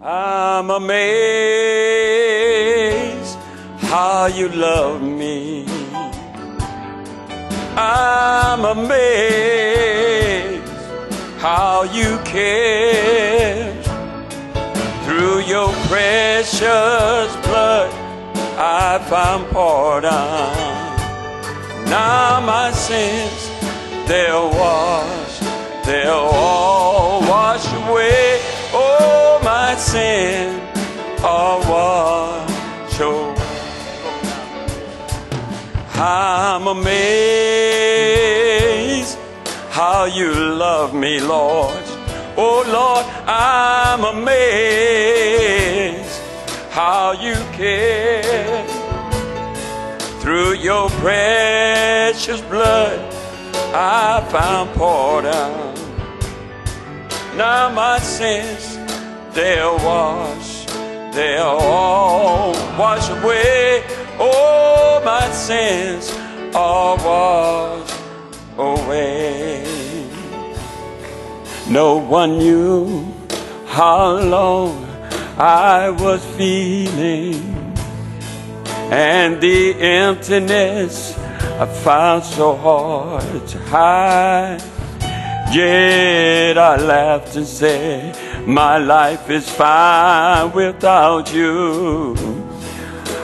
I'm amazed how you love me. I'm amazed how you care. Through your precious blood, I found pardon. Now my sins, they're washed, they're all sin, away. I'm amazed how you love me, Lord. Oh Lord, I'm amazed how you care. Through your precious blood, I found pardon. Now my sins, they'll wash, they'll all wash away. Oh, my sins are washed away. No one knew how long I was feeling and the emptiness I found so hard to hide. Yet I laughed and said, My life is fine without you.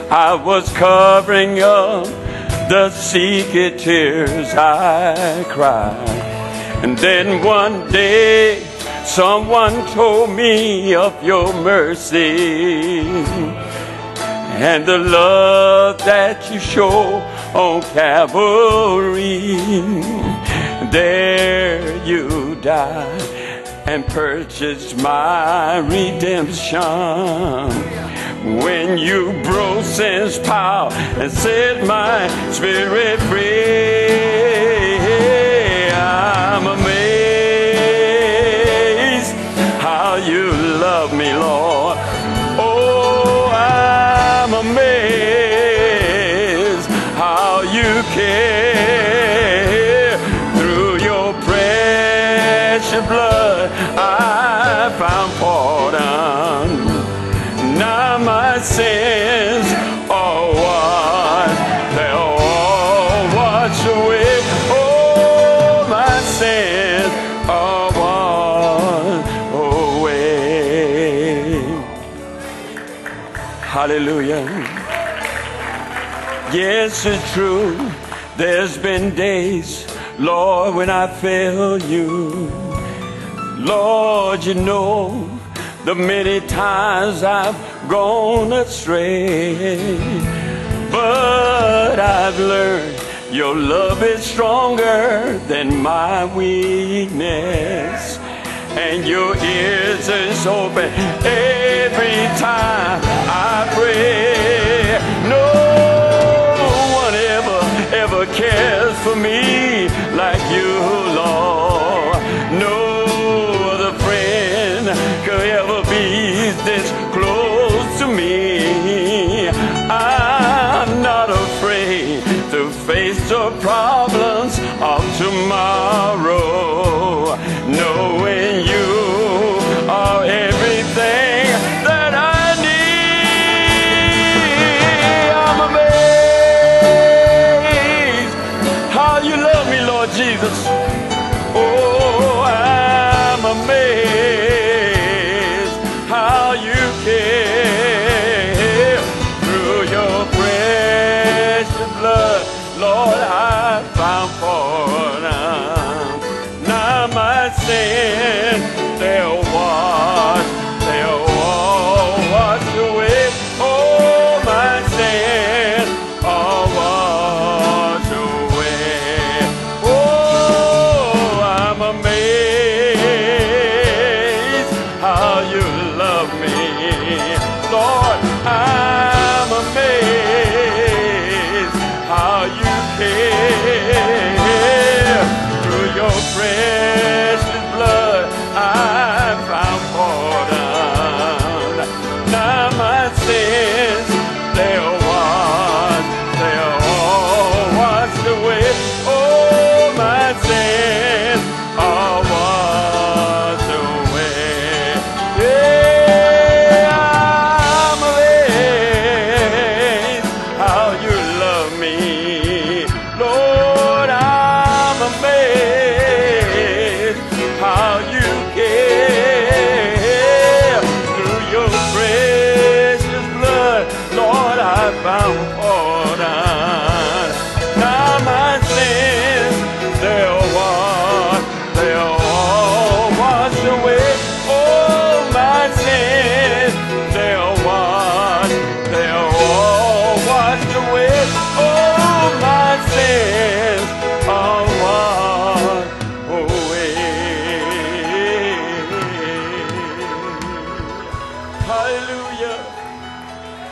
I was covering up the secret tears I cried. And then one day, someone told me of your mercy and the love that you show on Calvary. There you died and purchased my redemption. When you broke sin's power and set my spirit free. I'm precious blood, I found pardon. Now my sins are washed, they'll all wash away. Oh, my sins are washed away. Hallelujah. Yes, it's true. There's been days, Lord, when I failed you. Lord, you know the many times I've gone astray. But I've learned your love is stronger than my weakness. And your ears is open every time I pray. This close to me. I'm not afraid to face the problems of tomorrow, knowing you are everything that I need. I'm amazed how you love me, Lord Jesus. Oh, care through your prayer.